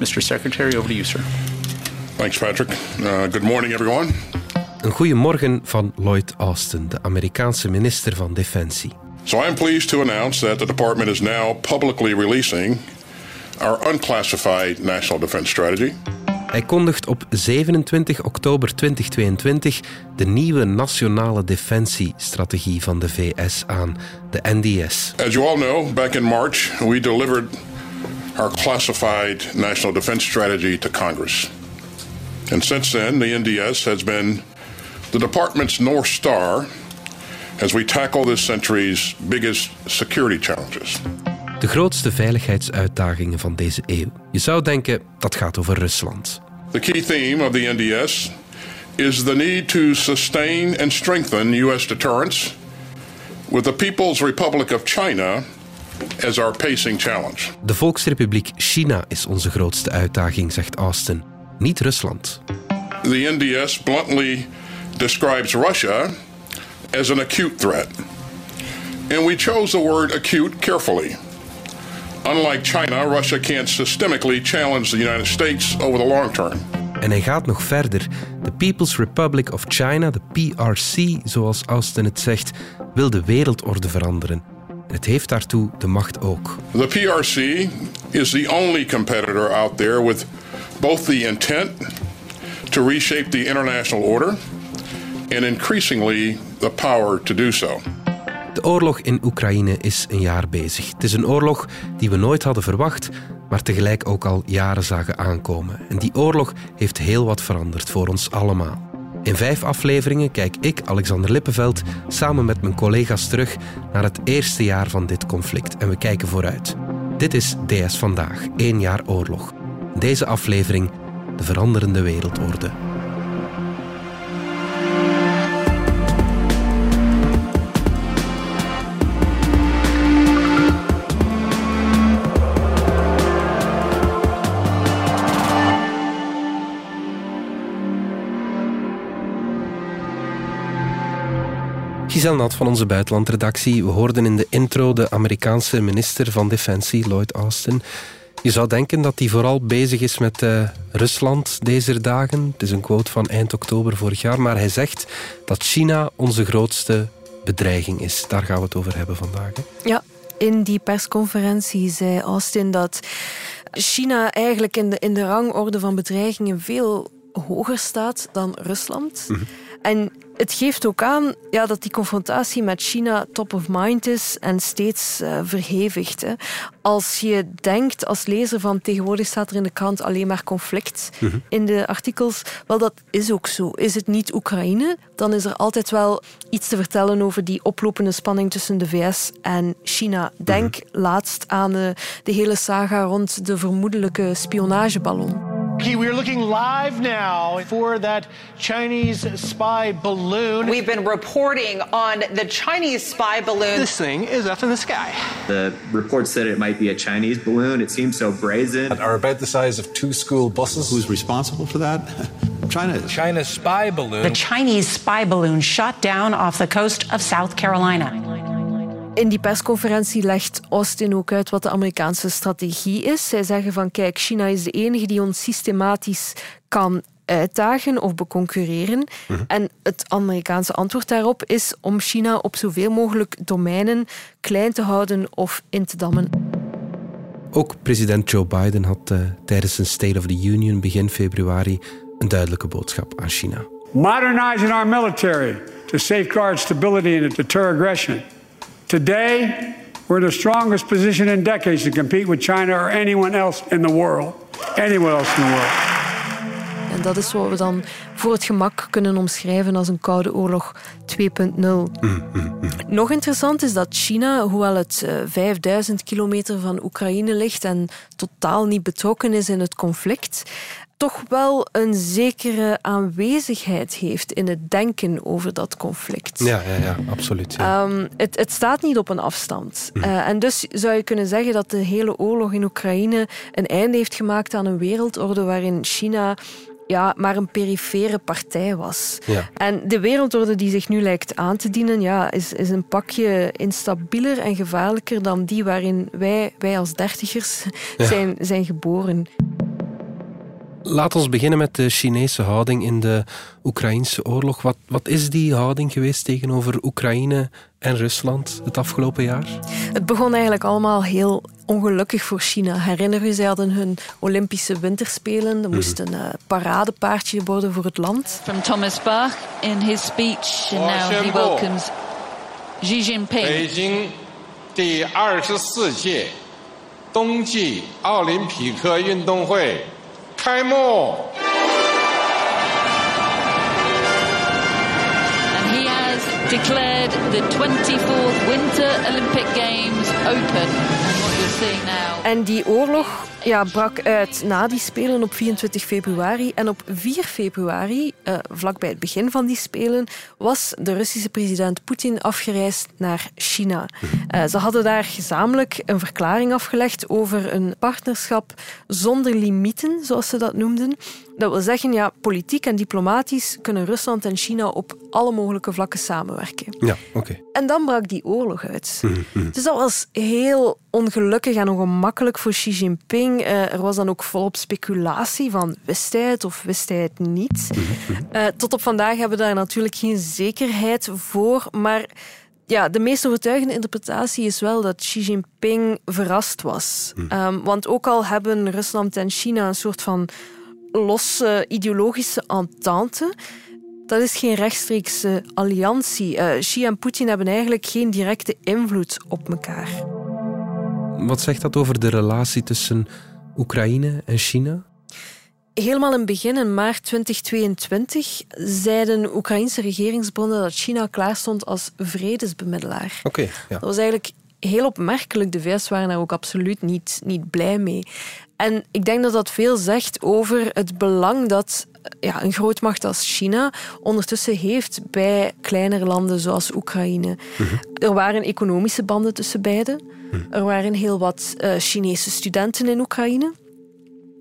Mr. Secretary, over to you, sir. Thanks, Patrick. Uh, good morning, everyone. Een goeiemorgen van Lloyd Austin, de Amerikaanse minister van Defensie. So I'm pleased to announce that the department is now publicly releasing our unclassified national defense strategy. Hij kondigt op 27 oktober 2022 de nieuwe nationale defensiestrategie van de VS aan, de NDS. As you all know, back in March, we delivered our classified national defense strategy to Congress. And since then, the NDS has been the department's North Star as we tackle this century's biggest security challenges. De grootste veiligheidsuitdagingen van deze eeuw. Je zou denken dat gaat over Rusland. The key theme of the NDS is the need to sustain and strengthen U.S. deterrence with the People's Republic of China as our pacing challenge. De Volksrepubliek China is onze grootste uitdaging, zegt Austin, niet Rusland. The NDS bluntly describes Russia as an acute threat. And we chose the word acute carefully. Unlike China, Russia can't systemically challenge the United States over the long term. En hij gaat nog verder. De People's Republic of China, de PRC, zoals Austin het zegt, wil de wereldorde veranderen. Het heeft daartoe de macht ook. The PRC is the only competitor out there with both the intent to reshape the international order and increasingly the power to do so. De oorlog in Oekraïne is een jaar bezig. Het is een oorlog die we nooit hadden verwacht, maar tegelijk ook al jaren zagen aankomen. En die oorlog heeft heel wat veranderd voor ons allemaal. In vijf afleveringen kijk ik, Alexander Lippenveld, samen met mijn collega's terug naar het eerste jaar van dit conflict en we kijken vooruit. Dit is DS Vandaag, één jaar oorlog. Deze aflevering, de veranderende wereldorde. Giselle Nat van onze buitenlandredactie. We hoorden in de intro de Amerikaanse minister van Defensie, Lloyd Austin. Je zou denken dat hij vooral bezig is met uh, Rusland deze dagen. Het is een quote van eind oktober vorig jaar. Maar hij zegt dat China onze grootste bedreiging is. Daar gaan we het over hebben vandaag. Hè? Ja, in die persconferentie zei Austin dat China eigenlijk in de, in de rangorde van bedreigingen veel hoger staat dan Rusland. Mm -hmm. En het geeft ook aan ja, dat die confrontatie met China top of mind is en steeds uh, verhevigt. Hè. Als je denkt als lezer van tegenwoordig staat er in de krant alleen maar conflict -hmm. in de artikels, wel dat is ook zo. Is het niet Oekraïne, dan is er altijd wel iets te vertellen over die oplopende spanning tussen de VS en China. Denk -hmm. laatst aan de, de hele saga rond de vermoedelijke spionageballon. Okay, we are looking live now for that Chinese spy balloon. We've been reporting on the Chinese spy balloon. This thing is up in the sky. The report said it might be a Chinese balloon. It seems so brazen. Are about the size of two school buses. Who's responsible for that? China. China's spy balloon. The Chinese spy balloon shot down off the coast of South Carolina. In die persconferentie legt Austin ook uit wat de Amerikaanse strategie is. Zij zeggen van kijk, China is de enige die ons systematisch kan uitdagen of beconcurreren. Mm -hmm. En het Amerikaanse antwoord daarop is om China op zoveel mogelijk domeinen klein te houden of in te dammen. Ook president Joe Biden had uh, tijdens zijn State of the Union begin februari een duidelijke boodschap aan China. Modernizing our military to safeguard stability and to deter aggression. Today, we're in the strongest position in decades to compete with China or anyone else in the world. Anyone else in the world. En dat is wat we dan voor het gemak kunnen omschrijven als een Koude Oorlog 2.0. Mm, mm, Nog interessant is dat China, hoewel het uh, 5000 kilometer van Oekraïne ligt en totaal niet betrokken is in het conflict, toch wel een zekere aanwezigheid heeft in het denken over dat conflict. Ja, ja, ja absoluut. Ja. Um, het, het, staat niet op een afstand. Mm. Uh, en dus zou je kunnen zeggen dat de hele oorlog in Oekraïne een einde heeft gemaakt aan een wereldorde waarin China ja, maar een perifere partij was. Ja. En de wereldorde die zich nu lijkt aan te dienen, ja, is, is een pakje instabieler en gevaarlijker dan die waarin wij, wij als dertigers Ja. zijn, zijn geboren. Laat ons beginnen met de Chinese houding in de Oekraïnse oorlog. Wat, wat is die houding geweest tegenover Oekraïne en Rusland het afgelopen jaar? Het begon eigenlijk allemaal heel ongelukkig voor China. Herinner u, zij hadden hun Olympische Winterspelen. Er Mhm. moest een uh, paradepaardje worden voor het land. From Thomas Bach in his speech, and now he welcomes Xi Jinping. 北京第二十四届冬季奥林匹克运动会 开幕。And he has declared the 24th Winter Olympic Games open. En die oorlog ja, brak uit na die Spelen op 24 februari. En op 4 februari, uh, vlakbij het begin van die Spelen, was de Russische president Poetin afgereisd naar China. Uh, ze hadden daar gezamenlijk een verklaring afgelegd over een partnerschap zonder limieten, zoals ze dat noemden. Dat wil zeggen, ja, politiek en diplomatisch kunnen Rusland en China op alle mogelijke vlakken samenwerken. Ja, oké. Okay. En dan brak die oorlog uit. Dus dat was heel ongelukkig en ongemakkelijk voor Xi Jinping. Uh, er was dan ook volop speculatie van wist hij het of wist hij het niet. Uh, tot op vandaag hebben we daar natuurlijk geen zekerheid voor, maar ja, de meest overtuigende interpretatie is wel dat Xi Jinping verrast was. Um, want ook al hebben Rusland en China een soort van losse ideologische entente, dat is geen rechtstreekse alliantie. Uh, Xi en Poetin hebben eigenlijk geen directe invloed op elkaar. Wat zegt dat over de relatie tussen Oekraïne en China? Helemaal in het begin, in maart 2022, zeiden Oekraïnse regeringsbronnen dat China klaarstond als vredesbemiddelaar. Oké. Okay, ja. Dat was eigenlijk heel opmerkelijk. De VS waren daar ook absoluut niet, niet blij mee. En ik denk dat dat veel zegt over het belang dat ja, een grootmacht als China ondertussen heeft bij kleinere landen zoals Oekraïne. Mm-hmm. Er waren economische banden tussen beiden. Mm. Er waren heel wat uh, Chinese studenten in Oekraïne.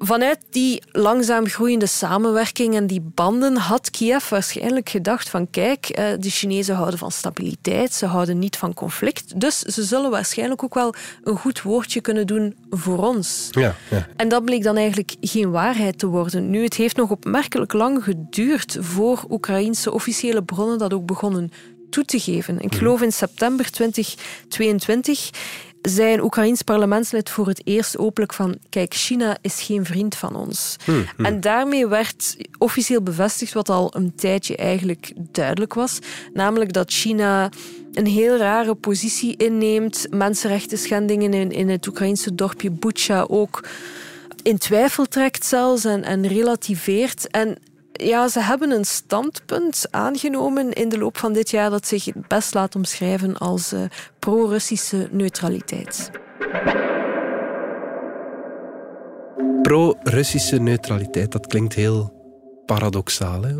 Vanuit die langzaam groeiende samenwerking en die banden had Kiev waarschijnlijk gedacht van kijk, de Chinezen houden van stabiliteit, ze houden niet van conflict, dus ze zullen waarschijnlijk ook wel een goed woordje kunnen doen voor ons. Ja, ja. En dat bleek dan eigenlijk geen waarheid te worden. Nu, het heeft nog opmerkelijk lang geduurd voor Oekraïnse officiële bronnen dat ook begonnen toe te geven. Ik geloof in september 2022 zei een Oekraïns parlementslid voor het eerst openlijk van kijk, China is geen vriend van ons. Hmm, Hmm. En daarmee werd officieel bevestigd wat al een tijdje eigenlijk duidelijk was, namelijk dat China een heel rare positie inneemt, mensenrechten schendingen in, in het Oekraïnse dorpje Bucha ook in twijfel trekt zelfs en, en relativeert. En ja, ze hebben een standpunt aangenomen in de loop van dit jaar dat zich best laat omschrijven als uh, pro-Russische neutraliteit. Pro-Russische neutraliteit, dat klinkt heel paradoxaal. Hè?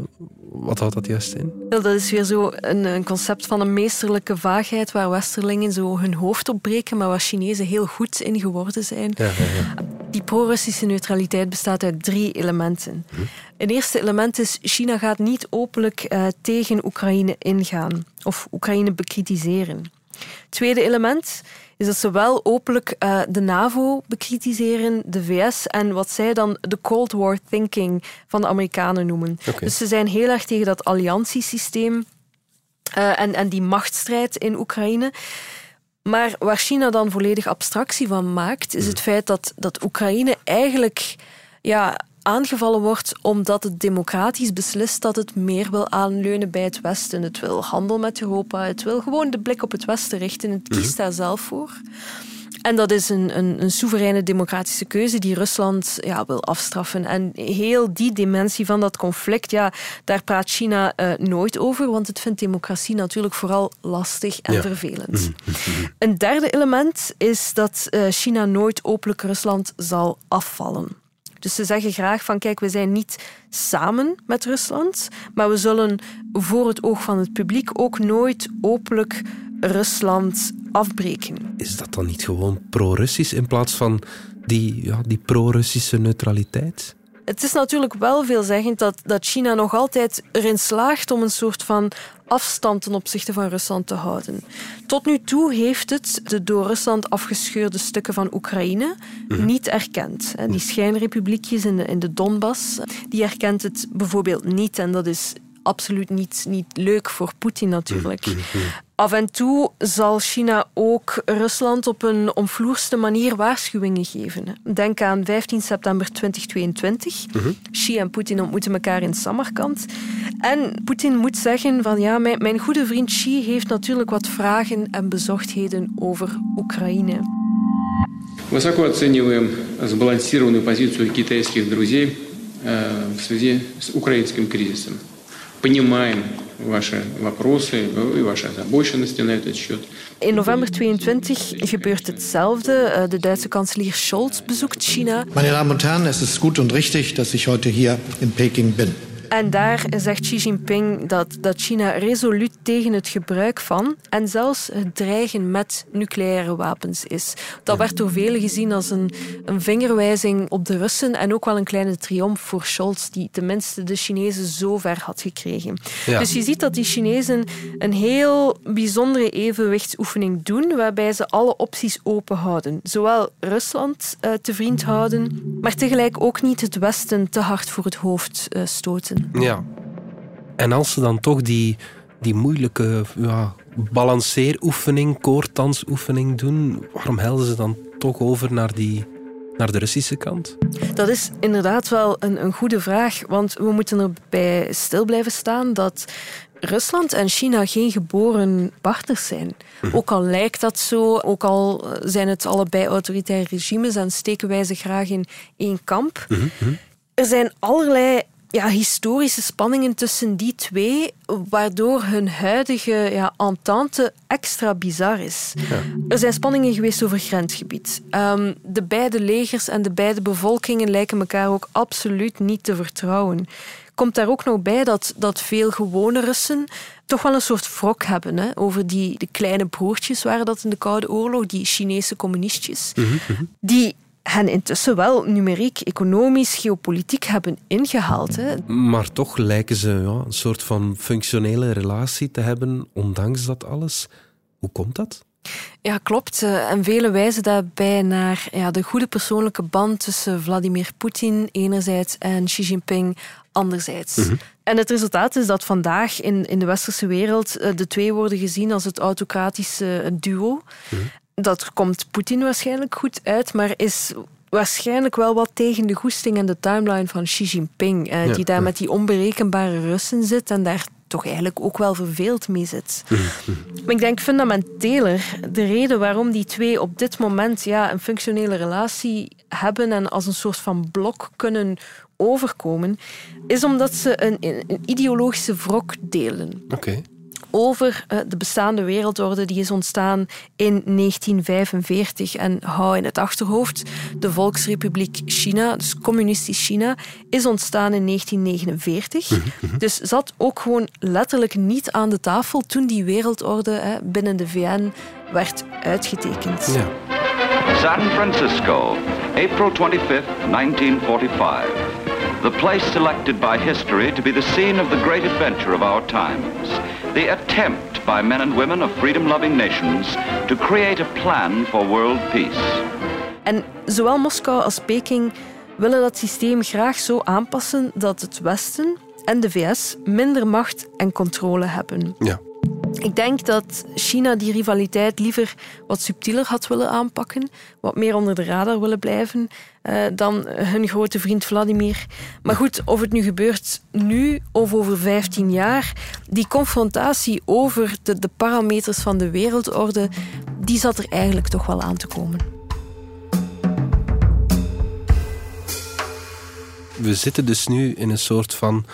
Wat houdt dat juist in? Dat is weer zo een, een, concept van een meesterlijke vaagheid waar Westerlingen zo hun hoofd op breken, maar waar Chinezen heel goed in geworden zijn. Ja. Die pro-Russische neutraliteit bestaat uit drie elementen. Hm. Een eerste element is China gaat niet openlijk uh, tegen Oekraïne ingaan of Oekraïne bekritiseren. Tweede element is dat ze wel openlijk uh, de NAVO bekritiseren, de VS en wat zij dan de Cold War thinking van de Amerikanen noemen. Okay. Dus ze zijn heel erg tegen dat alliantiesysteem uh, en, en die machtsstrijd in Oekraïne. Maar waar China dan volledig abstractie van maakt, is het feit dat, dat Oekraïne eigenlijk ja, aangevallen wordt omdat het democratisch beslist dat het meer wil aanleunen bij het Westen. Het wil handel met Europa, het wil gewoon de blik op het Westen richten. Het kiest daar zelf voor. En dat is een, een, een soevereine democratische keuze die Rusland ja, wil afstraffen. En heel die dimensie van dat conflict, ja, daar praat China uh, nooit over, want het vindt democratie natuurlijk vooral lastig en ja. vervelend. Een derde element is dat uh, China nooit openlijk Rusland zal afvallen. Dus ze zeggen graag van kijk, we zijn niet samen met Rusland, maar we zullen voor het oog van het publiek ook nooit openlijk Rusland afbreken. Is dat dan niet gewoon pro-Russisch in plaats van die, ja, die pro-Russische neutraliteit? Het is natuurlijk wel veelzeggend dat, dat China nog altijd erin slaagt om een soort van afstand ten opzichte van Rusland te houden. Tot nu toe heeft het de door Rusland afgescheurde stukken van Oekraïne Mhm. niet erkend. Die schijnrepubliekjes in de, in de Donbass, die erkent het bijvoorbeeld niet. En dat is absoluut niet, niet leuk voor Poetin natuurlijk. Af en toe zal China ook Rusland op een omvloerste manier waarschuwingen geven. Denk aan 15 september 2022. Xi en Poetin ontmoeten elkaar in Samarkand. En Poetin moet zeggen van ja, mijn, mijn goede vriend Xi heeft natuurlijk wat vragen en bezochtheden over Oekraïne. Высоко оцениваем сбалансированную позицию китайских друзей э, в связи с украинским кризисом. Понимаем ваши вопросы и ваши озабоченности на этот счет. In november 22 gebeurt hetzelfde. Eh, De Duitse kanselier Scholz bezoekt China. Meine Damen und Herren, es ist gut und richtig, dass ich heute hier in Peking bin. En daar zegt Xi Jinping dat, dat China resoluut tegen het gebruik van en zelfs het dreigen met nucleaire wapens is. Dat werd door velen gezien als een, een vingerwijzing op de Russen en ook wel een kleine triomf voor Scholz, die tenminste de Chinezen zo ver had gekregen. Ja. Dus je ziet dat die Chinezen een heel bijzondere evenwichtsoefening doen, waarbij ze alle opties open houden. Zowel Rusland eh, te vriend houden, maar tegelijk ook niet het Westen te hard voor het hoofd eh, stoten. Ja. En als ze dan toch die, die moeilijke ja, balanceeroefening, koordansoefening doen, waarom helden ze dan toch over naar, die, naar de Russische kant? Dat is inderdaad wel een, een goede vraag, want we moeten erbij stil blijven staan dat Rusland en China geen geboren partners zijn. Ook al lijkt dat zo, ook al zijn het allebei autoritaire regimes en steken wij ze graag in één kamp. Er zijn allerlei ja, historische spanningen tussen die twee, waardoor hun huidige ja, entente extra bizar is. Er zijn spanningen geweest over grensgebied. Ehm, de beide legers en de beide bevolkingen lijken elkaar ook absoluut niet te vertrouwen. Komt daar ook nog bij dat, dat veel gewone Russen toch wel een soort wrok hebben hè, over die de kleine broertjes, waren dat in de Koude Oorlog, die Chinese communistjes, die hen intussen wel numeriek, economisch, geopolitiek hebben ingehaald. Hè. Maar toch lijken ze ja, een soort van functionele relatie te hebben, ondanks dat alles. Hoe komt dat? Ja, klopt. Eh, En velen wijzen daarbij naar ja, de goede persoonlijke band tussen Vladimir Poetin enerzijds en Xi Jinping anderzijds. Mhm. En het resultaat is dat vandaag in, in de westerse wereld eh, de twee worden gezien als het autocratische duo. Dat komt Poetin waarschijnlijk goed uit, maar is waarschijnlijk wel wat tegen de goesting en de timeline van Xi Jinping, eh, Ja, die daar ja. met die onberekenbare Russen zit en daar toch eigenlijk ook wel verveeld mee zit. Maar ik denk fundamenteler, de reden waarom die twee op dit moment ja, een functionele relatie hebben en als een soort van blok kunnen overkomen, is omdat ze een, een ideologische wrok delen Oké. Over eh, de bestaande wereldorde die is ontstaan in 1945. En hou in het achterhoofd, de Volksrepubliek China, dus communistisch China, is ontstaan in 1949. Dus zat ook gewoon letterlijk niet aan de tafel toen die wereldorde hè, binnen de VN werd uitgetekend. San Francisco, April 25th, 1945. The place selected by history to be the scene of the great adventure of our times. The attempt by men and women of freedom-loving nations to create a plan for world peace. En zowel Moskou als Peking willen dat systeem graag zo aanpassen dat het Westen en de VS minder macht en controle hebben. Ja. Ik denk dat China die rivaliteit liever wat subtieler had willen aanpakken, wat meer onder de radar willen blijven eh, dan hun grote vriend Vladimir. Maar goed, of het nu gebeurt nu of over 15 jaar, die confrontatie over de, de parameters van de wereldorde, die zat er eigenlijk toch wel aan te komen. We zitten dus nu in een soort van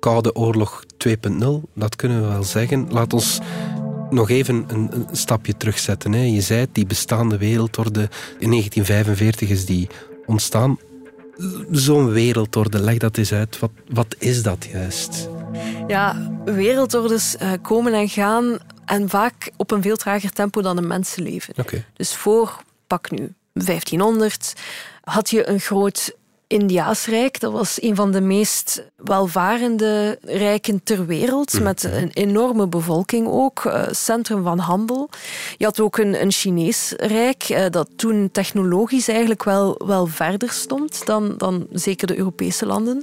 Koude Oorlog 2.0, dat kunnen we wel zeggen. Laat ons nog even een, een stapje terugzetten. Hè. Je zei het, die bestaande wereldorde, in 1945 is die ontstaan. Zo'n wereldorde, leg dat eens uit. Wat, wat is dat juist? Ja, wereldordes eh, komen en gaan en vaak op een veel trager tempo dan een mensenleven. Dus voor, pak nu, 1500, had je een groot Indiaas Rijk. Dat was een van de meest welvarende rijken ter wereld, Mhm. met een enorme bevolking ook, eh, centrum van handel. Je had ook een, een Chinees Rijk eh, dat toen technologisch eigenlijk wel, wel verder stond dan, dan zeker de Europese landen.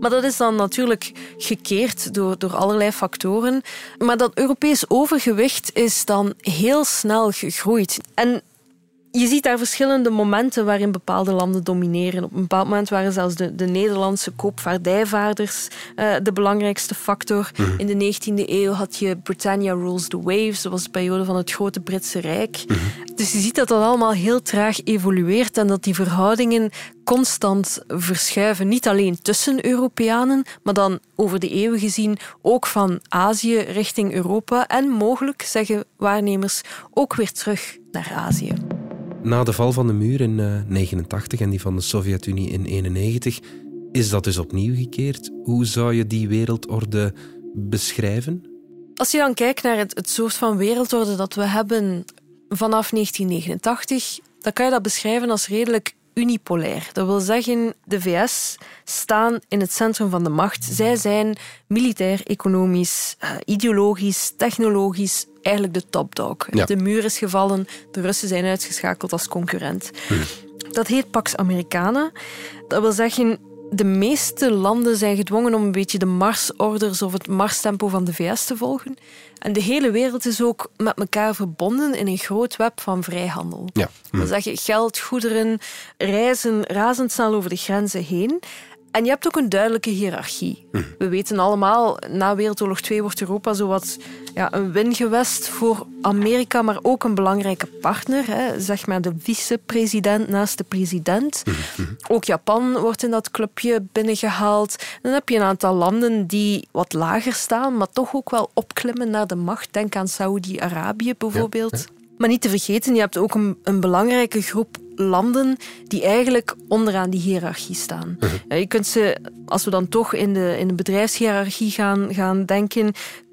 Maar dat is dan natuurlijk gekeerd door, door allerlei factoren. Maar dat Europees overgewicht is dan heel snel gegroeid. En je ziet daar verschillende momenten waarin bepaalde landen domineren. Op een bepaald moment waren zelfs de, de Nederlandse koopvaardijvaarders eh, de belangrijkste factor. In de 19e eeuw had je Britannia Rules the Waves. Dat was de periode van het grote Britse Rijk. Dus je ziet dat dat allemaal heel traag evolueert en dat die verhoudingen constant verschuiven. Niet alleen tussen Europeanen, maar dan over de eeuwen gezien ook van Azië richting Europa en mogelijk, zeggen waarnemers, ook weer terug naar Azië. Na de val van de muur in 1989 en die van de Sovjet-Unie in 1991 is dat dus opnieuw gekeerd. Hoe zou je die wereldorde beschrijven? Als je dan kijkt naar het, het soort van wereldorde dat we hebben vanaf 1989, dan kan je dat beschrijven als redelijk unipolair. Dat wil zeggen, de VS staan in het centrum van de macht. Zij zijn militair, economisch, eh, ideologisch, technologisch eigenlijk de topdog. Ja. De muur is gevallen, de Russen zijn uitgeschakeld als concurrent. Dat heet Pax Americana. Dat wil zeggen, de meeste landen zijn gedwongen om een beetje de marsorders of het marstempo van de VS te volgen. En de hele wereld is ook met elkaar verbonden in een groot web van vrijhandel. Ja. Dat wil zeggen, geld, goederen reizen razendsnel over de grenzen heen. En je hebt ook een duidelijke hiërarchie. We weten allemaal, na Wereldoorlog 2 wordt Europa zowat ja, een wingewest voor Amerika, maar ook een belangrijke partner. Hè. Zeg maar de vice-president naast de president. Ook Japan wordt in dat clubje binnengehaald. Dan heb je een aantal landen die wat lager staan, maar toch ook wel opklimmen naar de macht. Denk aan Saoedi-Arabië bijvoorbeeld. Maar niet te vergeten, je hebt ook een, een belangrijke groep landen die eigenlijk onderaan die hiërarchie staan. Ja, Je kunt ze, als we dan toch in de, in de bedrijfshiërarchie gaan, gaan denken,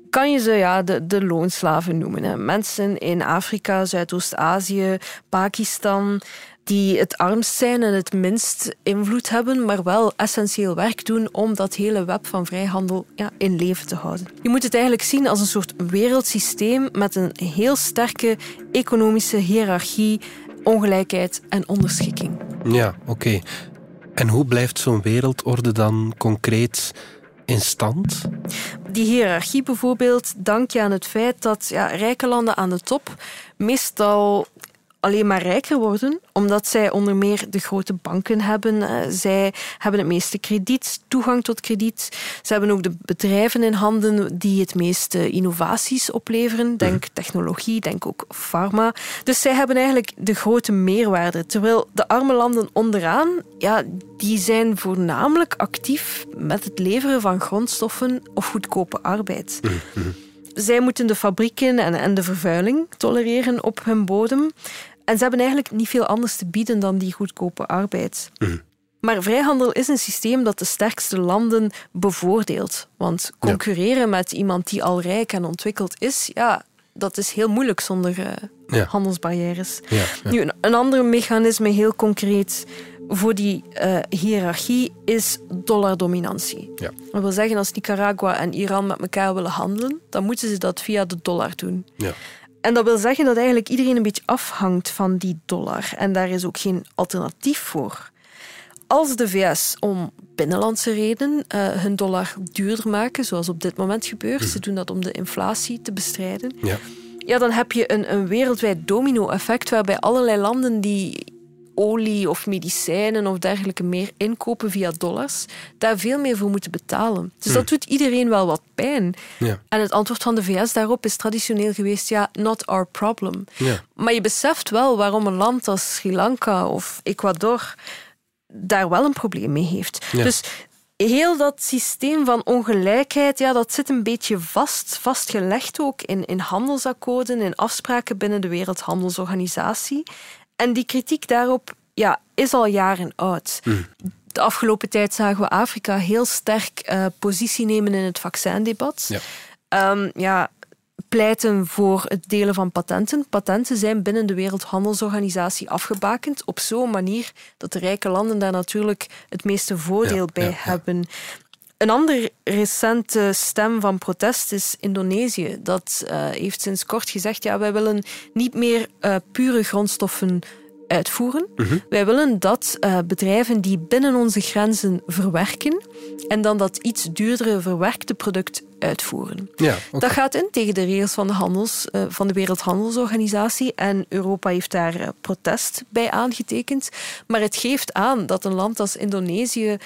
kan je ze ja, de, de loonslaven noemen. Hè. Mensen in Afrika, Zuidoost-Azië, Pakistan, die het armst zijn en het minst invloed hebben, maar wel essentieel werk doen om dat hele web van vrijhandel ja, in leven te houden. Je moet het eigenlijk zien als een soort wereldsysteem met een heel sterke economische hiërarchie, ongelijkheid en onderschikking. Ja, oké. En hoe blijft zo'n wereldorde dan concreet in stand? Die hiërarchie bijvoorbeeld dank je aan het feit dat ja, rijke landen aan de top meestal alleen maar rijker worden, omdat zij onder meer de grote banken hebben. Eh, Zij hebben het meeste krediet, toegang tot krediet. Ze hebben ook de bedrijven in handen die het meeste innovaties opleveren. Denk technologie, denk ook pharma. Dus zij hebben eigenlijk de grote meerwaarde. Terwijl de arme landen onderaan, ja, die zijn voornamelijk actief met het leveren van grondstoffen of goedkope arbeid. Zij moeten de fabrieken en, en de vervuiling tolereren op hun bodem. En ze hebben eigenlijk niet veel anders te bieden dan die goedkope arbeid. Maar vrijhandel is een systeem dat de sterkste landen bevoordeelt. Want concurreren met iemand die al rijk en ontwikkeld is, ja, dat is heel moeilijk zonder eh, Ja. handelsbarrières. Ja. Nu, een, een ander mechanisme, heel concreet, voor die eh, hiërarchie is dollardominantie. Ja. Dat wil zeggen, als Nicaragua en Iran met elkaar willen handelen, dan moeten ze dat via de dollar doen. En dat wil zeggen dat eigenlijk iedereen een beetje afhangt van die dollar. En daar is ook geen alternatief voor. Als de VS om binnenlandse redenen eh, hun dollar duurder maken, zoals op dit moment gebeurt, ze doen dat om de inflatie te bestrijden, Ja. ja, dan heb je een, een wereldwijd domino-effect waarbij allerlei landen die olie of medicijnen of dergelijke meer inkopen via dollars, daar veel meer voor moeten betalen. Dus dat doet iedereen wel wat pijn. Ja. En het antwoord van de VS daarop is traditioneel geweest, ja, not our problem. Ja. Maar je beseft wel waarom een land als Sri Lanka of Ecuador daar wel een probleem mee heeft. Ja. Dus heel dat systeem van ongelijkheid, ja, dat zit een beetje vast, vastgelegd ook in, in handelsakkoorden, in afspraken binnen de Wereldhandelsorganisatie. En die kritiek daarop ja, is al jaren oud. De afgelopen tijd zagen we Afrika heel sterk eh, positie nemen in het vaccindebat. Ja. Ehm, ja, pleiten voor het delen van patenten. Patenten zijn binnen de Wereldhandelsorganisatie afgebakend op zo'n manier dat de rijke landen daar natuurlijk het meeste voordeel bij hebben. Een andere recente stem van protest is Indonesië. Dat uh, heeft sinds kort gezegd: ja, wij willen niet meer uh, pure grondstoffen uitvoeren. Mhm. Wij willen dat uh, bedrijven die binnen onze grenzen verwerken en dan dat iets duurdere verwerkte product uitvoeren. Ja, Dat gaat in tegen de regels van de, handels, van de Wereldhandelsorganisatie en Europa heeft daar protest bij aangetekend. Maar het geeft aan dat een land als Indonesië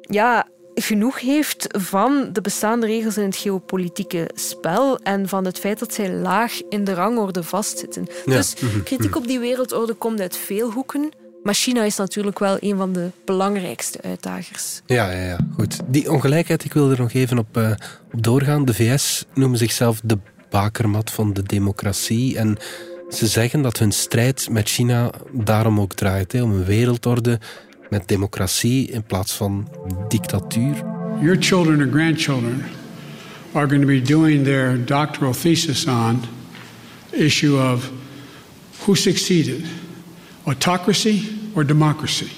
ja, genoeg heeft van de bestaande regels in het geopolitieke spel en van het feit dat zij laag in de rangorde vastzitten. Dus mhm, kritiek mhm. op die wereldorde komt uit veel hoeken. Maar China is natuurlijk wel een van de belangrijkste uitdagers. Ja, ja, ja. goed. Die ongelijkheid, ik wil er nog even op, uh, op doorgaan. De VS noemen zichzelf de bakermat van de democratie. En ze zeggen dat hun strijd met China daarom ook draait. Hè, om een wereldorde met democratie in plaats van dictatuur. Your children or grandchildren are going to be doing their doctoral thesis on issue of who succeeded, autocracy or democracy.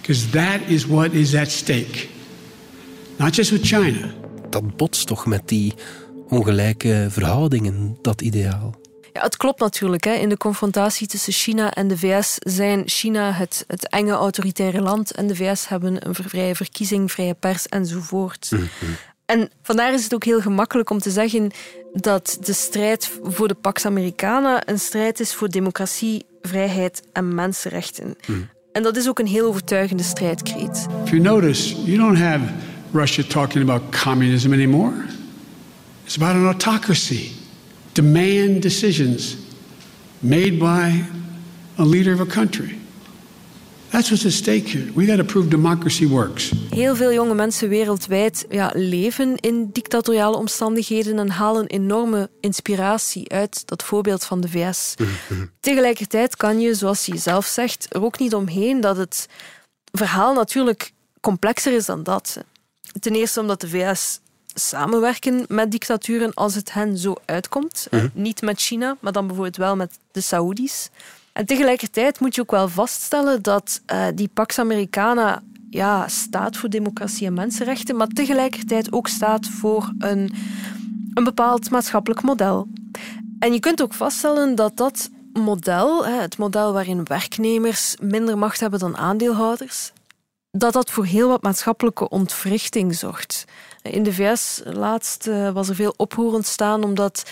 Because that is what is at stake. Not just with China. Dat botst toch met die ongelijke verhoudingen, dat ideaal. Ja, het klopt natuurlijk. Hè. In de confrontatie tussen China en de VS zijn China het, het enge autoritaire land en de VS hebben een vrije verkiezing, vrije pers enzovoort. Mhm. En vandaar is het ook heel gemakkelijk om te zeggen dat de strijd voor de Pax Americana een strijd is voor democratie, vrijheid en mensenrechten. Mhm. En dat is ook een heel overtuigende strijdkreet. If you notice, you don't have Russia talking about communism anymore. It's about an autocracy demand decisions made by a leader of a country. That's what's at stake here. We got to prove democracy works. Heel veel jonge mensen wereldwijd ja, leven in dictatoriale omstandigheden en halen enorme inspiratie uit dat voorbeeld van de VS. Tegelijkertijd kan je, zoals je zelf zegt, er ook niet omheen dat het verhaal natuurlijk complexer is dan dat. Ten eerste omdat de VS samenwerken met dictaturen als het hen zo uitkomt. Mhm. Niet met China, maar dan bijvoorbeeld wel met de Saoedi's. En tegelijkertijd moet je ook wel vaststellen dat uh, die Pax Americana ja, staat voor democratie en mensenrechten, maar tegelijkertijd ook staat voor een, een bepaald maatschappelijk model. En je kunt ook vaststellen dat dat model, het model waarin werknemers minder macht hebben dan aandeelhouders, dat dat voor heel wat maatschappelijke ontwrichting zorgt. In de VS laatst eh, was er veel oproer ontstaan omdat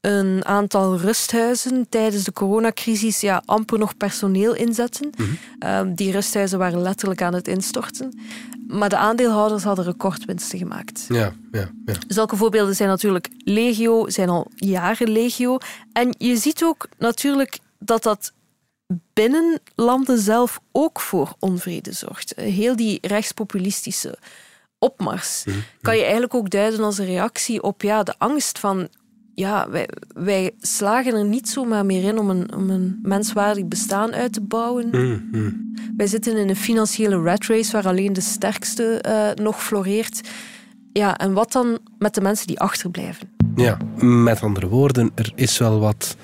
een aantal rusthuizen tijdens de coronacrisis ja, amper nog personeel inzetten. Mhm. Ehm, die rusthuizen waren letterlijk aan het instorten. Maar de aandeelhouders hadden recordwinsten gemaakt. Ja, ja, ja. Zulke voorbeelden zijn natuurlijk legio, zijn al jaren legio. En je ziet ook natuurlijk dat dat binnen landen zelf ook voor onvrede zorgt. Heel die rechtspopulistische opmars mhm. kan je eigenlijk ook duiden als een reactie op ja, de angst van ja, wij, wij slagen er niet zomaar meer in om een, om een menswaardig bestaan uit te bouwen. Mhm. Wij zitten in een financiële rat race waar alleen de sterkste uh, nog floreert. Ja, en wat dan met de mensen die achterblijven? Ja, met andere woorden, er is wel wat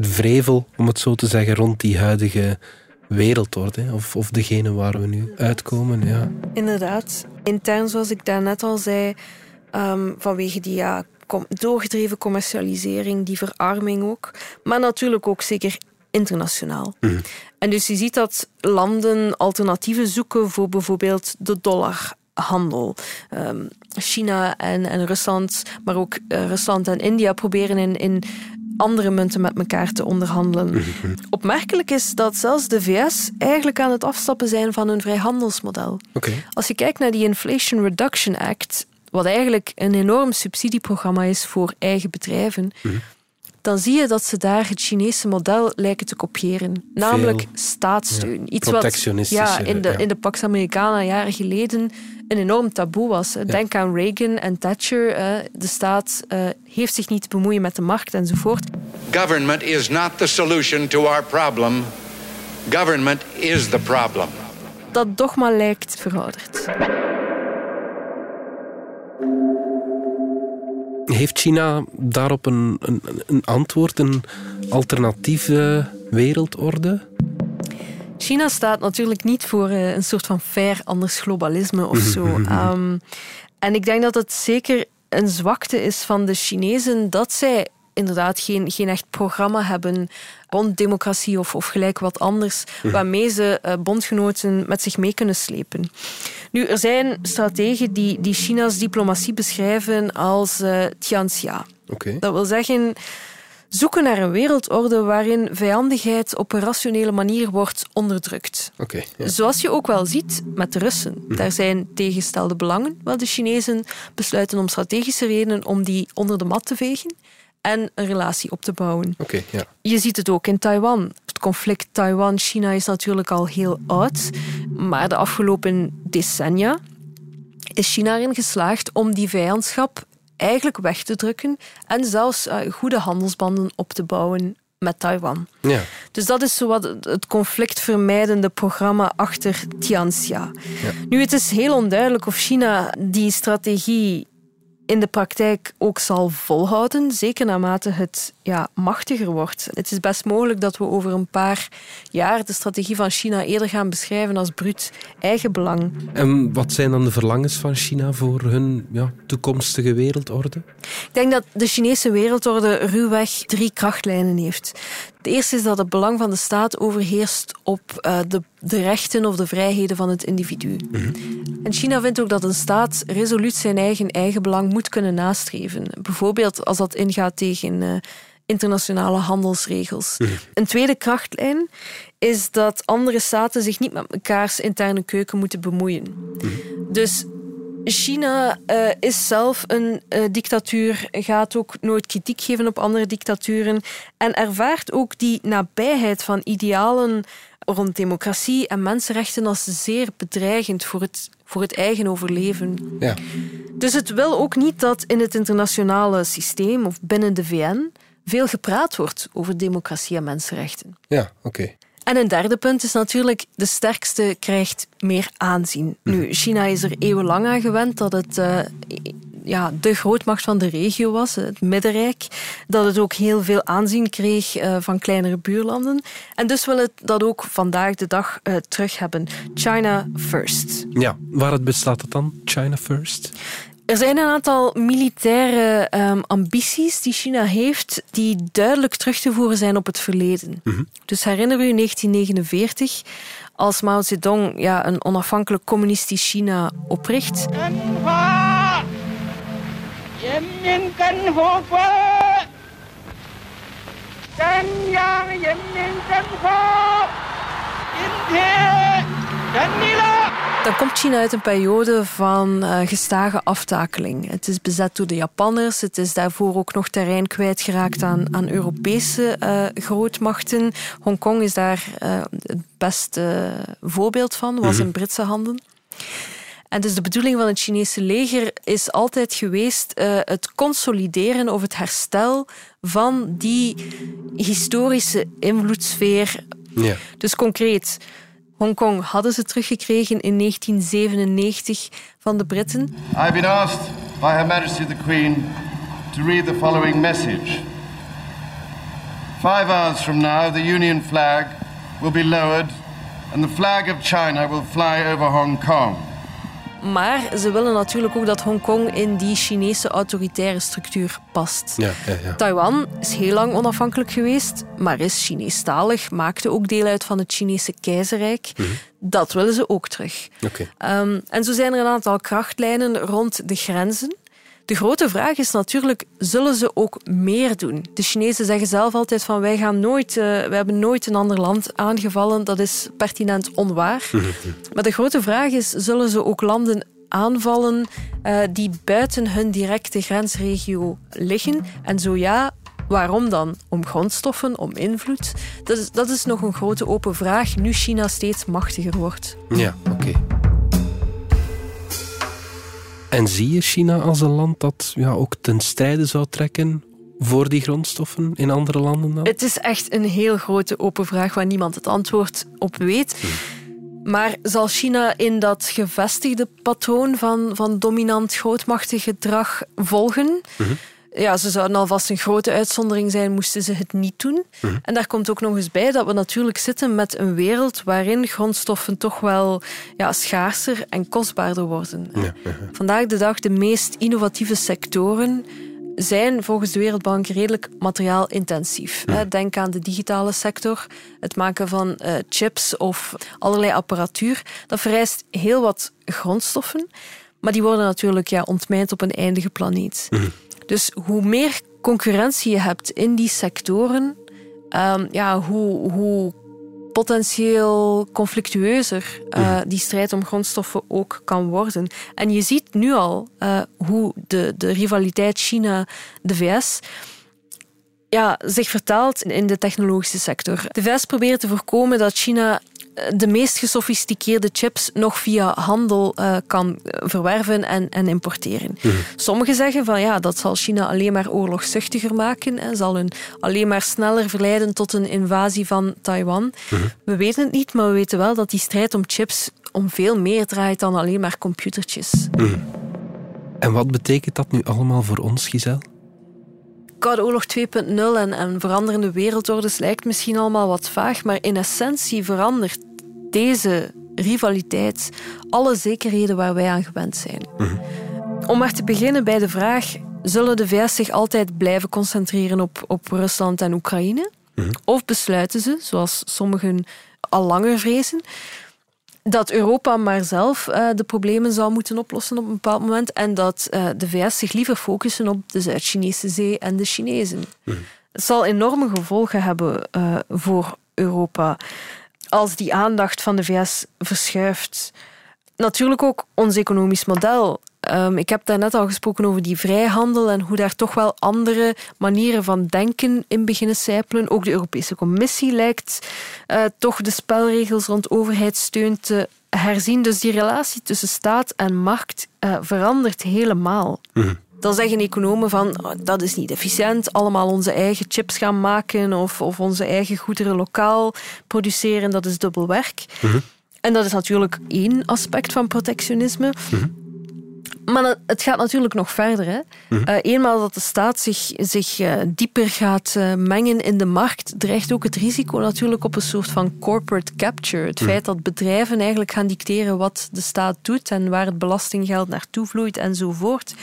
vrevel, om het zo te zeggen, rond die huidige wereldorde. Of, of degene waar we nu uitkomen. Ja. Inderdaad. Intern, zoals ik daarnet al zei, ehm, vanwege die ja, doorgedreven commercialisering, die verarming ook. Maar natuurlijk ook zeker internationaal. Mhm. En dus je ziet dat landen alternatieven zoeken voor bijvoorbeeld de dollarhandel. Um, China en, en Rusland, maar ook uh, Rusland en India proberen in, in andere munten met elkaar te onderhandelen. Opmerkelijk is dat zelfs de VS eigenlijk aan het afstappen zijn van hun vrijhandelsmodel. Okay. Als je kijkt naar die Inflation Reduction Act, wat eigenlijk een enorm subsidieprogramma is voor eigen bedrijven, mhm. Dan zie je dat ze daar het Chinese model lijken te kopiëren. Namelijk staatssteun. Ja, Iets wat ja, in, de, in de Pax Americana jaren geleden een enorm taboe was. Denk aan Reagan en Thatcher. De staat eh, heeft zich niet te bemoeien met de markt enzovoort. Government is not the solution to our problem. Government is the problem. Dat dogma lijkt verouderd. Heeft China daarop een, een, een antwoord, een alternatieve wereldorde? China staat natuurlijk niet voor eh, een soort van fair anders globalisme of zo. Um, en ik denk dat het zeker een zwakte is van de Chinezen dat zij inderdaad geen, geen echt programma hebben rond democratie of, of gelijk wat anders, waarmee ze uh, bondgenoten met zich mee kunnen slepen. Nu, er zijn strategen die, die China's diplomatie beschrijven als uh, Tianxia. Okay. Dat wil zeggen zoeken naar een wereldorde waarin vijandigheid op een rationele manier wordt onderdrukt. Okay, ja. Zoals je ook wel ziet met de Russen. Daar zijn tegenstelde belangen, waar de Chinezen besluiten om strategische redenen om die onder de mat te vegen en een relatie op te bouwen. Okay, ja. Je ziet het ook in Taiwan. Het conflict Taiwan-China is natuurlijk al heel oud, maar de afgelopen decennia is China erin geslaagd om die vijandschap eigenlijk weg te drukken en zelfs uh, goede handelsbanden op te bouwen met Taiwan. Ja. Dus dat is zowat het conflictvermijdende programma achter Tianxia. Ja. Nu, het is heel onduidelijk of China die strategie in de praktijk ook zal volhouden, zeker naarmate het ja, machtiger wordt. Het is best mogelijk dat we over een paar jaar de strategie van China eerder gaan beschrijven als bruut eigenbelang. En wat zijn dan de verlangens van China voor hun ja, toekomstige wereldorde? Ik denk dat de Chinese wereldorde ruwweg drie krachtlijnen heeft. De eerste is dat het belang van de staat overheerst op uh, de, de, rechten of de vrijheden van het individu. Mm -hmm. En China vindt ook dat een staat resoluut zijn eigen eigenbelang moet kunnen nastreven. Bijvoorbeeld als dat ingaat tegen uh, internationale handelsregels. Mhm. Een tweede krachtlijn is dat andere staten zich niet met mekaars interne keuken moeten bemoeien. Mhm. Dus China uh, is zelf een uh, dictatuur, gaat ook nooit kritiek geven op andere dictaturen en ervaart ook die nabijheid van idealen rond democratie en mensenrechten als zeer bedreigend voor het, voor het eigen overleven. Ja. Dus het wil ook niet dat in het internationale systeem of binnen de VN veel gepraat wordt over democratie en mensenrechten. Ja, oké. Okay. En een derde punt is natuurlijk, de sterkste krijgt meer aanzien. Nu, China is er eeuwenlang aan gewend dat het uh, ja, de grootmacht van de regio was, het Middenrijk. Dat het ook heel veel aanzien kreeg uh, van kleinere buurlanden. En dus wil het dat ook vandaag de dag uh, terug hebben. China first. Ja, waaruit bestaat het dan, China first? Er zijn een aantal militaire um, ambities die China heeft, die duidelijk terug te voeren zijn op het verleden. Mhm. Dus herinner u 1949, als Mao Zedong ja, een onafhankelijk communistisch China opricht. Dan komt China uit een periode van uh, gestage aftakeling. Het is bezet door de Japanners. Het is daarvoor ook nog terrein kwijtgeraakt aan, aan Europese uh, grootmachten. Hongkong is daar uh, het beste voorbeeld van, was in Britse handen. En dus de bedoeling van het Chinese leger is altijd geweest uh, het consolideren of het herstel van die historische invloedssfeer. Ja. Dus concreet, Hongkong hadden ze teruggekregen in 1997 van de Britten. I've been asked by Her Majesty the Queen to read the following message. Five hours from now, the Union flag will be lowered and the flag of China will fly over Hong Kong. Maar ze willen natuurlijk ook dat Hongkong in die Chinese autoritaire structuur past. Ja, ja, ja. Taiwan is heel lang onafhankelijk geweest, maar is Chineestalig, maakte ook deel uit van het Chinese keizerrijk. Mhm. Dat willen ze ook terug. Um, en zo zijn er een aantal krachtlijnen rond de grenzen. De grote vraag is natuurlijk, zullen ze ook meer doen? De Chinezen zeggen zelf altijd van wij, gaan nooit, uh, wij hebben nooit een ander land aangevallen. Dat is pertinent onwaar. Maar de grote vraag is, zullen ze ook landen aanvallen uh, die buiten hun directe grensregio liggen? En zo ja, waarom dan? Om grondstoffen, om invloed? Dat is, dat is nog een grote open vraag, nu China steeds machtiger wordt. Ja, oké. Okay. En zie je China als een land dat ja, ook ten strijde zou trekken voor die grondstoffen in andere landen dan? Het is echt een heel grote open vraag waar niemand het antwoord op weet. Maar zal China in dat gevestigde patroon van, van dominant grootmachtig gedrag volgen? Mhm. Ja, ze zouden alvast een grote uitzondering zijn, moesten ze het niet doen. Mhm. En daar komt ook nog eens bij dat we natuurlijk zitten met een wereld waarin grondstoffen toch wel ja, schaarser en kostbaarder worden. Vandaag de dag de meest innovatieve sectoren zijn volgens de Wereldbank redelijk materiaalintensief. Mhm. Denk aan de digitale sector, het maken van eh, chips of allerlei apparatuur. Dat vereist heel wat grondstoffen, maar die worden natuurlijk ja, ontmijnd op een eindige planeet. Mhm. Dus hoe meer concurrentie je hebt in die sectoren, ehm, ja, hoe, hoe potentieel conflictueuzer eh, die strijd om grondstoffen ook kan worden. En je ziet nu al eh, hoe de, de rivaliteit China-de VS ja, zich vertaalt in de technologische sector. De VS probeert te voorkomen dat China de meest gesofisticeerde chips nog via handel eh, kan verwerven en, en importeren. Sommigen zeggen van ja, dat zal China alleen maar oorlogszuchtiger maken en zal hun alleen maar sneller verleiden tot een invasie van Taiwan. We weten het niet, maar we weten wel dat die strijd om chips om veel meer draait dan alleen maar computertjes. Mhm. En wat betekent dat nu allemaal voor ons, Giselle? Koude Oorlog 2.0 en, en veranderende wereldordes lijkt misschien allemaal wat vaag, maar in essentie verandert deze rivaliteit alle zekerheden waar wij aan gewend zijn. Om maar te beginnen bij de vraag: zullen de VS zich altijd blijven concentreren op, op Rusland en Oekraïne? Of besluiten ze, zoals sommigen al langer vrezen, dat Europa maar zelf eh, de problemen zou moeten oplossen op een bepaald moment en dat eh, de VS zich liever focussen op de Zuid-Chinese zee en de Chinezen. Het zal enorme gevolgen hebben eh, voor Europa als die aandacht van de VS verschuift. Natuurlijk ook ons economisch model. Ehm, ik heb daarnet al gesproken over die vrijhandel en hoe daar toch wel andere manieren van denken in beginnen sijpelen. Ook de Europese Commissie lijkt eh, toch de spelregels rond overheidssteun te herzien. Dus die relatie tussen staat en markt eh, verandert helemaal. Dan zeggen economen van oh, dat is niet efficiënt, allemaal onze eigen chips gaan maken of, of onze eigen goederen lokaal produceren, dat is dubbel werk. En dat is natuurlijk één aspect van protectionisme. Maar het gaat natuurlijk nog verder. Hè. Eh, eenmaal dat de staat zich, zich eh, dieper gaat eh, mengen in de markt, dreigt ook het risico natuurlijk op een soort van corporate capture. Het feit dat bedrijven eigenlijk gaan dicteren wat de staat doet en waar het belastinggeld naartoe vloeit enzovoort.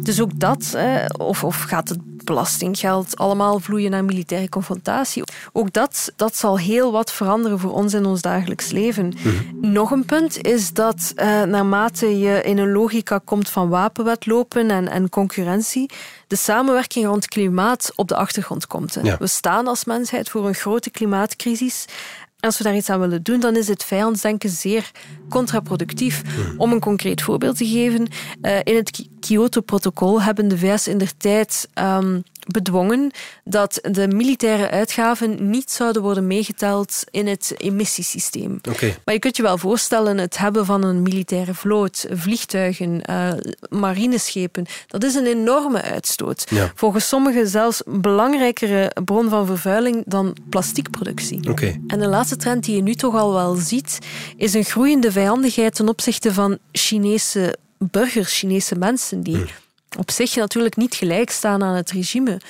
Dus ook dat, of, of gaat het belastinggeld allemaal vloeien naar militaire confrontatie. Ook dat, dat zal heel wat veranderen voor ons in ons dagelijks leven. Nog een punt is dat eh, naarmate je in een logica komt van wapenwetlopen en, en concurrentie, de samenwerking rond klimaat op de achtergrond komt. Ja. We staan als mensheid voor een grote klimaatcrisis. Als we daar iets aan willen doen, dan is het vijandsdenken zeer contraproductief. Om een concreet voorbeeld te geven, eh, in het Kyoto-protocol hebben de VS in der tijd ehm, bedwongen dat de militaire uitgaven niet zouden worden meegeteld in het emissiesysteem. Maar je kunt je wel voorstellen, het hebben van een militaire vloot, vliegtuigen, eh, marineschepen, dat is een enorme uitstoot. Ja. Volgens sommigen zelfs een belangrijkere bron van vervuiling dan plastiekproductie. Oké. En de laatste trend die je nu toch al wel ziet, is een groeiende vijandigheid ten opzichte van Chinese burgers, Chinese mensen, die op zich natuurlijk niet gelijk staan aan het regime.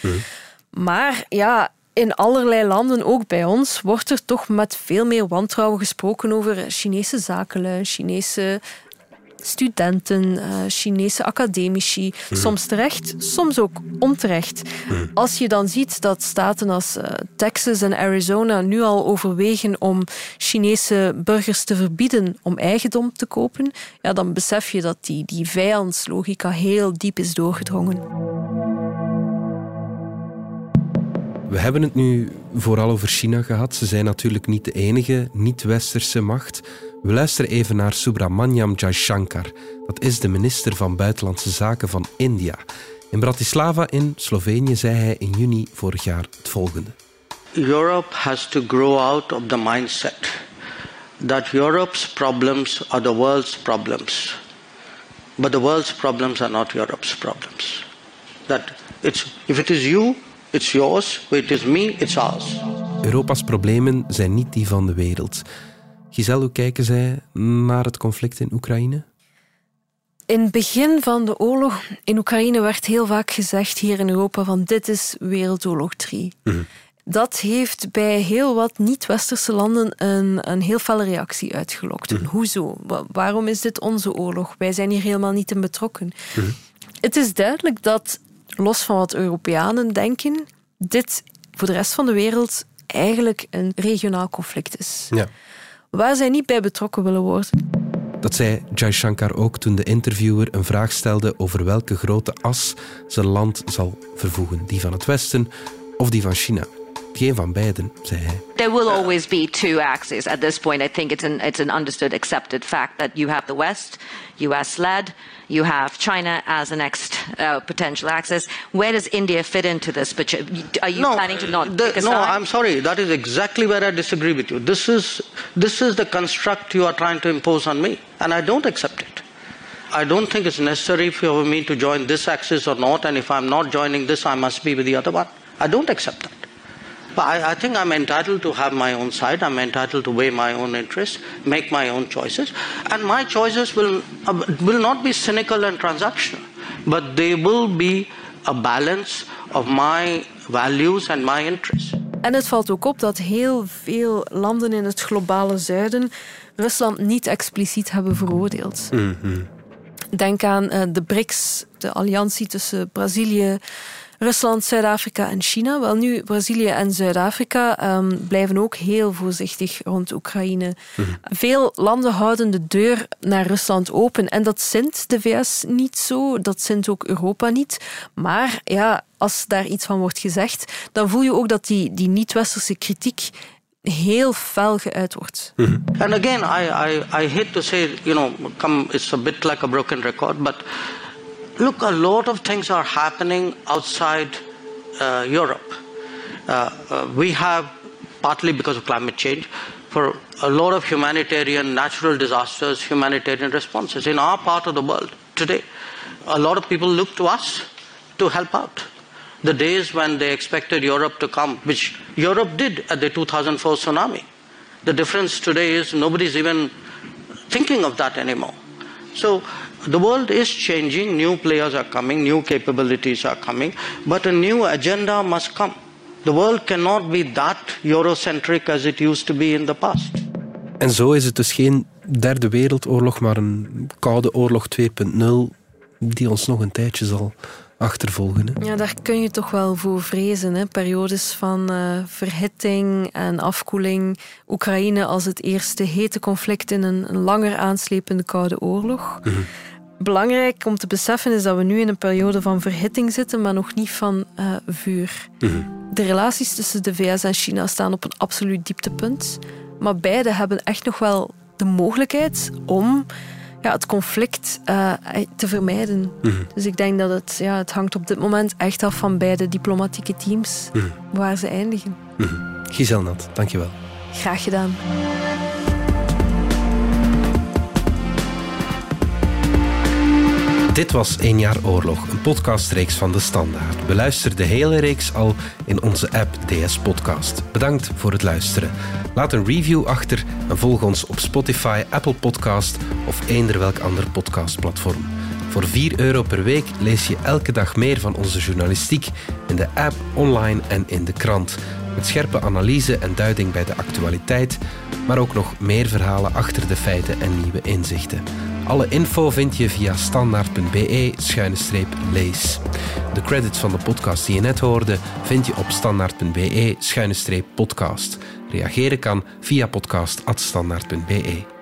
Maar ja, in allerlei landen, ook bij ons, wordt er toch met veel meer wantrouwen gesproken over Chinese zakenlui, Chinese studenten, eh, Chinese academici. Soms terecht, soms ook onterecht. Als je dan ziet dat staten als eh, Texas en Arizona nu al overwegen om Chinese burgers te verbieden om eigendom te kopen, ja, dan besef je dat die, die vijandslogica heel diep is doorgedrongen. We hebben het nu vooral over China gehad. Ze zijn natuurlijk niet de enige niet-westerse macht. We luisteren even naar Subramanyam Jaishankar. Dat is de minister van Buitenlandse Zaken van India. In Bratislava in Slovenië zei hij in juni vorig jaar het volgende. Europe has to grow out of the mindset that Europe's problems are the world's problems. But the world's problems are not Europe's problems. That it's, if it is you, it's yours. If it is me, it's ours. Europa's problemen zijn niet die van de wereld. Giselle, hoe kijken zij naar het conflict in Oekraïne? In het begin van de oorlog in Oekraïne werd heel vaak gezegd hier in Europa van dit is Wereldoorlog 3. Dat heeft bij heel wat niet-westerse landen een, een heel felle reactie uitgelokt. Hoezo? Waarom is dit onze oorlog? Wij zijn hier helemaal niet in betrokken. Het is duidelijk dat, los van wat Europeanen denken, dit voor de rest van de wereld eigenlijk een regionaal conflict is. Ja. Waar zij niet bij betrokken willen worden. Dat zei Shankar ook toen de interviewer een vraag stelde over welke grote as zijn land zal vervoegen. Die van het Westen of die van China. Geen van beiden, zei hij. There will always be two axes. At this point, I think it's an, it's an understood, accepted fact that you have the West, US led, you have China as the next uh, potential axis. Where does India fit into this? But are you no, planning to not the, take a No, side? I'm sorry. That is exactly where I disagree with you. This is, this is the construct you are trying to impose on me, and I don't accept it. I don't think it's necessary for me to join this axis or not, and if I'm not joining this, I must be with the other one. I don't accept that. But I, I think I'm entitled to have my own side. I'm entitled to weigh my own interests, make my own choices, and my choices will uh, will not be cynical and transactional, but they will be a balance of my values and my interests. En het valt ook op dat heel veel landen in het globale zuiden Rusland niet expliciet hebben veroordeeld. Denk aan uh, de BRICS, de alliantie tussen Brazilië, Rusland, Zuid-Afrika en China. Wel nu, Brazilië en Zuid-Afrika um, blijven ook heel voorzichtig rond Oekraïne. Veel landen houden de deur naar Rusland open. En dat zint de VS niet zo, dat zint ook Europa niet. Maar ja, als daar iets van wordt gezegd, dan voel je ook dat die, die niet-westerse kritiek heel fel geuit wordt. And again, I, I, I hate to say, you know, come, it's a bit like a broken record, but look, a lot of things are happening outside uh, Europe. Uh, uh, we have, partly because of climate change, for a lot of humanitarian, natural disasters, humanitarian responses in our part of the world today. A lot of people look to us to help out. The days when they expected Europe to come, which Europe did at the 2004 tsunami. The difference today is nobody's even thinking of that anymore. So the world is changing, new players are coming, new capabilities are coming, but a new agenda must come. The world cannot be that Eurocentric as it used to be in the past. En zo is het dus geen derde wereldoorlog, maar een koude oorlog 2.0 die ons nog een tijdje zal achtervolgen. Hè? Ja, daar kun je toch wel voor vrezen. Hè? Periodes van uh, verhitting en afkoeling. Oekraïne als het eerste hete conflict in een, een langer aanslepende koude oorlog. Mm -hmm. Belangrijk om te beseffen is dat we nu in een periode van verhitting zitten, maar nog niet van uh, vuur. Mm -hmm. De relaties tussen de VS en China staan op een absoluut dieptepunt. Maar beide hebben echt nog wel de mogelijkheid om ja, het conflict uh, te vermijden. Mm -hmm. Dus ik denk dat het, ja, het hangt op dit moment echt af van beide diplomatieke teams mm -hmm. waar ze eindigen. Mm -hmm. Giselle Nat, dankjewel. Graag gedaan. Dit was Eén jaar oorlog, een podcastreeks van De Standaard. Beluister de hele reeks al in onze app DS Podcast. Bedankt voor het luisteren. Laat een review achter en volg ons op Spotify, Apple Podcast of eender welk ander podcastplatform. Voor 4 euro per week lees je elke dag meer van onze journalistiek in de app, online en in de krant. Met scherpe analyse en duiding bij de actualiteit, maar ook nog meer verhalen achter de feiten en nieuwe inzichten. Alle info vind je via standaard.be-lees. De credits van de podcast die je net hoorde vind je op standaard.be-podcast. Reageren kan via podcast.standaard.be.